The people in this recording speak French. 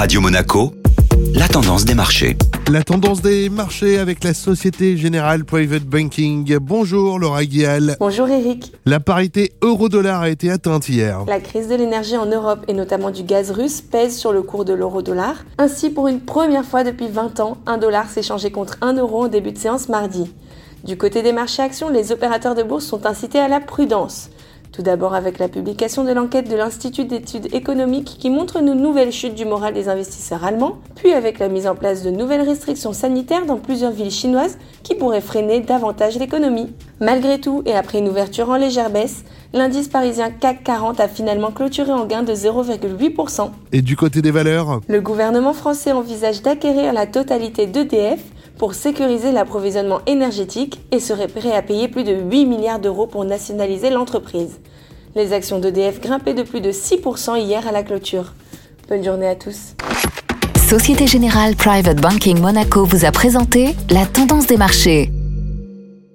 Radio Monaco, la tendance des marchés. La tendance des marchés avec la Société Générale Private Banking. Bonjour Laura Guial. Bonjour Eric. La parité euro-dollar a été atteinte hier. La crise de l'énergie en Europe et notamment du gaz russe pèse sur le cours de l'euro-dollar. Ainsi, pour une première fois depuis 20 ans, un dollar s'est changé contre un euro en début de séance mardi. Du côté des marchés actions, les opérateurs de bourse sont incités à la prudence. Tout d'abord avec la publication de l'enquête de l'Institut d'études économiques qui montre une nouvelle chute du moral des investisseurs allemands, puis avec la mise en place de nouvelles restrictions sanitaires dans plusieurs villes chinoises qui pourraient freiner davantage l'économie. Malgré tout, et après une ouverture en légère baisse, l'indice parisien CAC 40 a finalement clôturé en gain de 0,8%. Et du côté des valeurs? Le gouvernement français envisage d'acquérir la totalité d'EDF pour sécuriser l'approvisionnement énergétique et serait prêt à payer plus de 8 milliards d'euros pour nationaliser l'entreprise. Les actions d'EDF grimpaient de plus de 6% hier à la clôture. Bonne journée à tous. Société Générale Private Banking Monaco vous a présenté la tendance des marchés.